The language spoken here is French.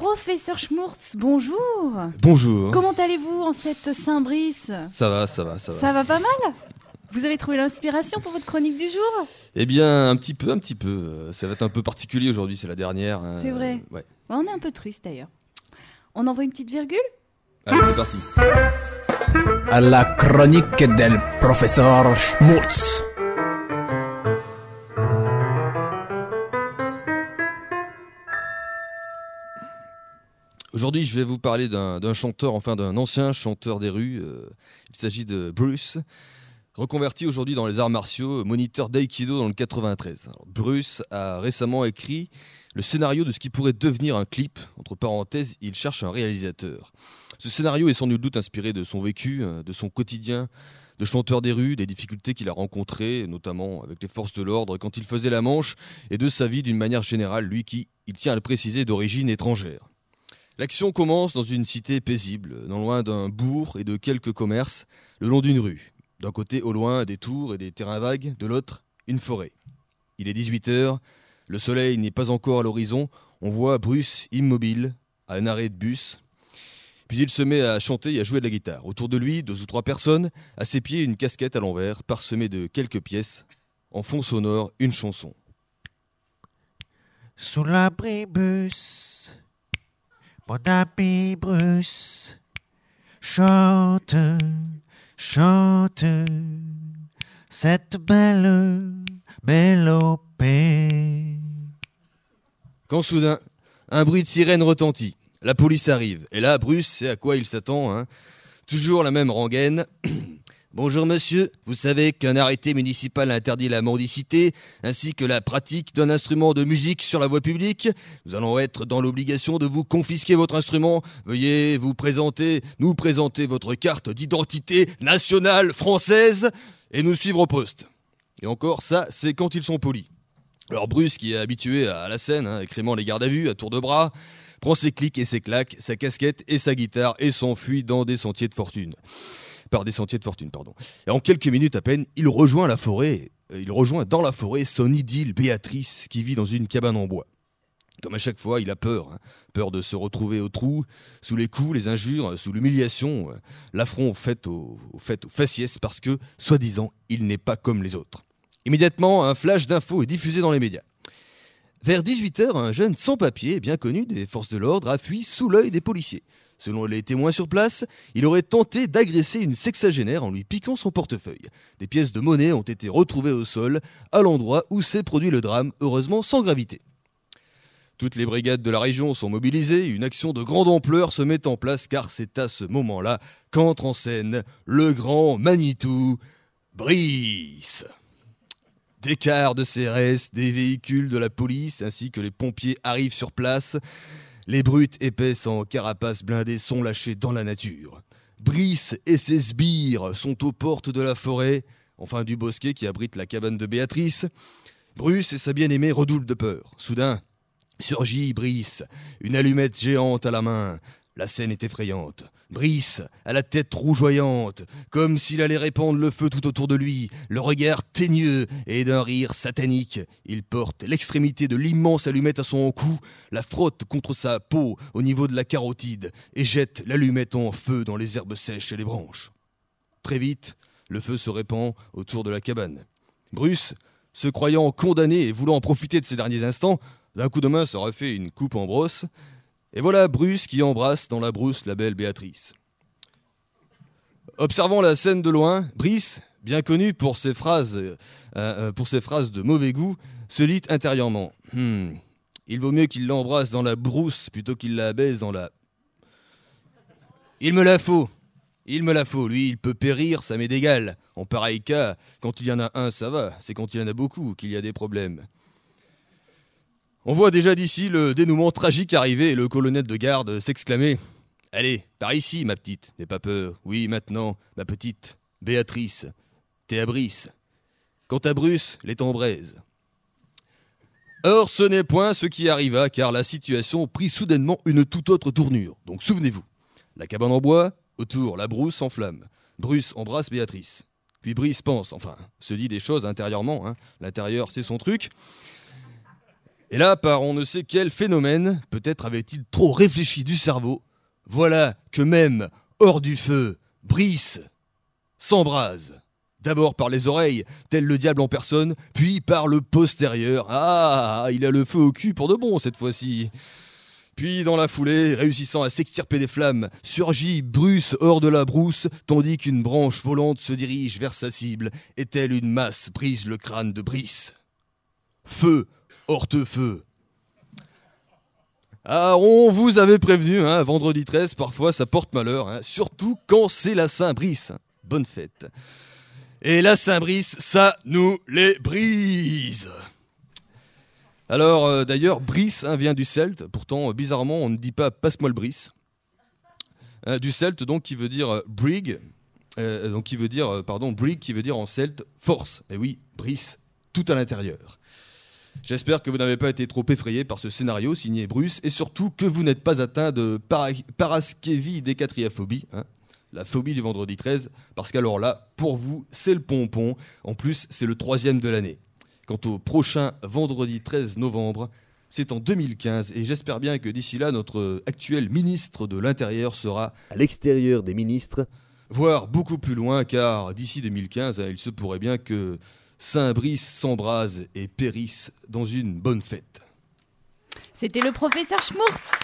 Professeur Schmurtz, bonjour. Bonjour. Comment allez-vous en cette Saint-Brice Ça va, ça va, ça va. Ça va pas mal? Vous avez trouvé l'inspiration pour votre chronique du jour? Eh bien, un petit peu, un petit peu. Ça va être un peu particulier aujourd'hui, c'est la dernière. hein. C'est vrai. Ouais. On est un peu triste d'ailleurs. On envoie une petite virgule? Allez, c'est parti. à la chronique del professeur Schmutz. Aujourd'hui, je vais vous parler d'un chanteur, enfin d'un ancien chanteur des rues. euh, il s'agit de Bruce, reconverti aujourd'hui dans les arts martiaux, moniteur d'aïkido dans le 93. Alors, Bruce a récemment écrit le scénario de ce qui pourrait devenir un clip. Entre parenthèses, il cherche un réalisateur. Ce scénario est sans nul doute inspiré de son vécu, euh, de son quotidien de chanteur des rues, des difficultés qu'il a rencontrées, notamment avec les forces de l'ordre quand il faisait la manche, et de sa vie d'une manière générale, lui qui, il tient à le préciser, d'origine étrangère. L'action commence dans une cité paisible, non loin d'un bourg et de quelques commerces, le long d'une rue. D'un côté, au loin, des tours et des terrains vagues, de l'autre, une forêt. Il est 18h, le soleil n'est pas encore à l'horizon, on voit Bruce immobile, à un arrêt de bus. Puis il se met à chanter et à jouer de la guitare. Autour de lui, deux ou trois personnes, à ses pieds, une casquette à l'envers, parsemée de quelques pièces. En fond sonore, une chanson. Sous l'abribus, mon ami Bruce, chante, chante cette belle mélopée. Quand soudain, un bruit de sirène retentit. La police arrive. Et là, Bruce sait à quoi il s'attend. hein? Toujours la même rengaine. Bonjour monsieur, vous savez qu'un arrêté municipal interdit la mendicité ainsi que la pratique d'un instrument de musique sur la voie publique. Nous allons être dans l'obligation de vous confisquer votre instrument. Veuillez vous présenter, nous présenter votre carte d'identité nationale française et nous suivre au poste. Et encore, ça, c'est quand ils sont polis. Alors Bruce, qui est habitué à la scène, hein, écrémant les gardes à vue à tour de bras, prend ses clics et ses claques, sa casquette et sa guitare et s'enfuit dans des sentiers de fortune. Par des sentiers de fortune, pardon. Et en quelques minutes à peine, il rejoint la forêt. euh, Il rejoint dans la forêt son idylle Béatrice qui vit dans une cabane en bois. Comme à chaque fois, il a peur. hein. Peur de se retrouver au trou, sous les coups, les injures, sous l'humiliation, euh, l'affront fait au, fait au faciès parce que, soi-disant, il n'est pas comme les autres. Immédiatement, un flash d'infos est diffusé dans les médias. Vers 18h, un jeune sans-papier, bien connu des forces de l'ordre, a fui sous l'œil des policiers. Selon les témoins sur place, il aurait tenté d'agresser une sexagénaire en lui piquant son portefeuille. Des pièces de monnaie ont été retrouvées au sol, à l'endroit où s'est produit le drame, heureusement sans gravité. Toutes les brigades de la région sont mobilisées, une action de grande ampleur se met en place car c'est à ce moment-là qu'entre en scène le grand Manitou, Brice. Des cars de CRS, des véhicules de la police ainsi que les pompiers arrivent sur place. Les brutes épaisses en carapace blindée sont lâchées dans la nature. Brice et ses sbires sont aux portes de la forêt, enfin du bosquet qui abrite la cabane de Béatrice. Bruce et sa bien-aimée redoublent de peur. Soudain, surgit Brice, une allumette géante à la main. La scène est effrayante. Brice, à la tête rougeoyante, comme s'il allait répandre le feu tout autour de lui, le regard teigneux et d'un rire satanique. Il porte l'extrémité de l'immense allumette à son cou, la frotte contre sa peau au niveau de la carotide et jette l'allumette en feu dans les herbes sèches et les branches. Très vite, le feu se répand autour de la cabane. Bruce, se croyant condamné et voulant profiter de ces derniers instants, d'un coup de main se refait une coupe en brosse, et voilà Bruce qui embrasse dans la brousse la belle Béatrice. Observant la scène de loin, Brice, bien connu pour ses phrases, euh, euh, pour ses phrases de mauvais goût, se lit intérieurement. Hmm, il vaut mieux qu'il l'embrasse dans la brousse plutôt qu'il la baise dans la. Il me la faut. Il me la faut. Lui, il peut périr, ça m'est d'égal. En pareil cas, quand il y en a un, ça va. C'est quand il y en a beaucoup qu'il y a des problèmes. On voit déjà d'ici le dénouement tragique arriver et le colonel de garde s'exclamer Allez, par ici, ma petite, n'aie pas peur. Oui, maintenant, ma petite, Béatrice, t'es à Brice. Quant à Bruce, les en braise. Or, ce n'est point ce qui arriva, car la situation prit soudainement une toute autre tournure. Donc souvenez-vous, la cabane en bois, autour, la brousse en flamme. Bruce embrasse Béatrice. Puis Brice pense, enfin, se dit des choses intérieurement, hein. l'intérieur c'est son truc. Et là, par on ne sait quel phénomène, peut-être avait-il trop réfléchi du cerveau, voilà que même hors du feu, Brice s'embrase. D'abord par les oreilles, tel le diable en personne, puis par le postérieur. Ah, il a le feu au cul pour de bon cette fois-ci. Puis dans la foulée, réussissant à s'extirper des flammes, surgit Bruce hors de la brousse, tandis qu'une branche volante se dirige vers sa cible, et telle une masse brise le crâne de Brice. Feu, horte-feu. Ah, on vous avait prévenu, hein, vendredi 13, parfois ça porte malheur, hein, surtout quand c'est la Saint-Brice. Bonne fête. Et la Saint-Brice, ça nous les brise. Alors, euh, d'ailleurs, Brice hein, vient du celte. Pourtant, euh, bizarrement, on ne dit pas passe-moi le Brice. Du celte, donc, qui veut dire euh, brig. donc, qui veut dire, pardon, brig, qui veut dire en celte force. Et oui, Brice, tout à l'intérieur. J'espère que vous n'avez pas été trop effrayé par ce scénario signé Bruce et surtout que vous n'êtes pas atteint de para paraskevidécatriaphobie, hein, la phobie du vendredi 13, parce qu'alors là, pour vous, c'est le pompon. En plus, c'est le troisième de l'année. Quant au prochain vendredi 13 novembre, c'est en 2015 et j'espère bien que d'ici là, notre actuel ministre de l'Intérieur sera À l'extérieur des ministres, voire beaucoup plus loin, car d'ici 2015, hein, il se pourrait bien que Saint-Brice s'embrase et périsse dans une bonne fête. C'était le professeur Schmurtz.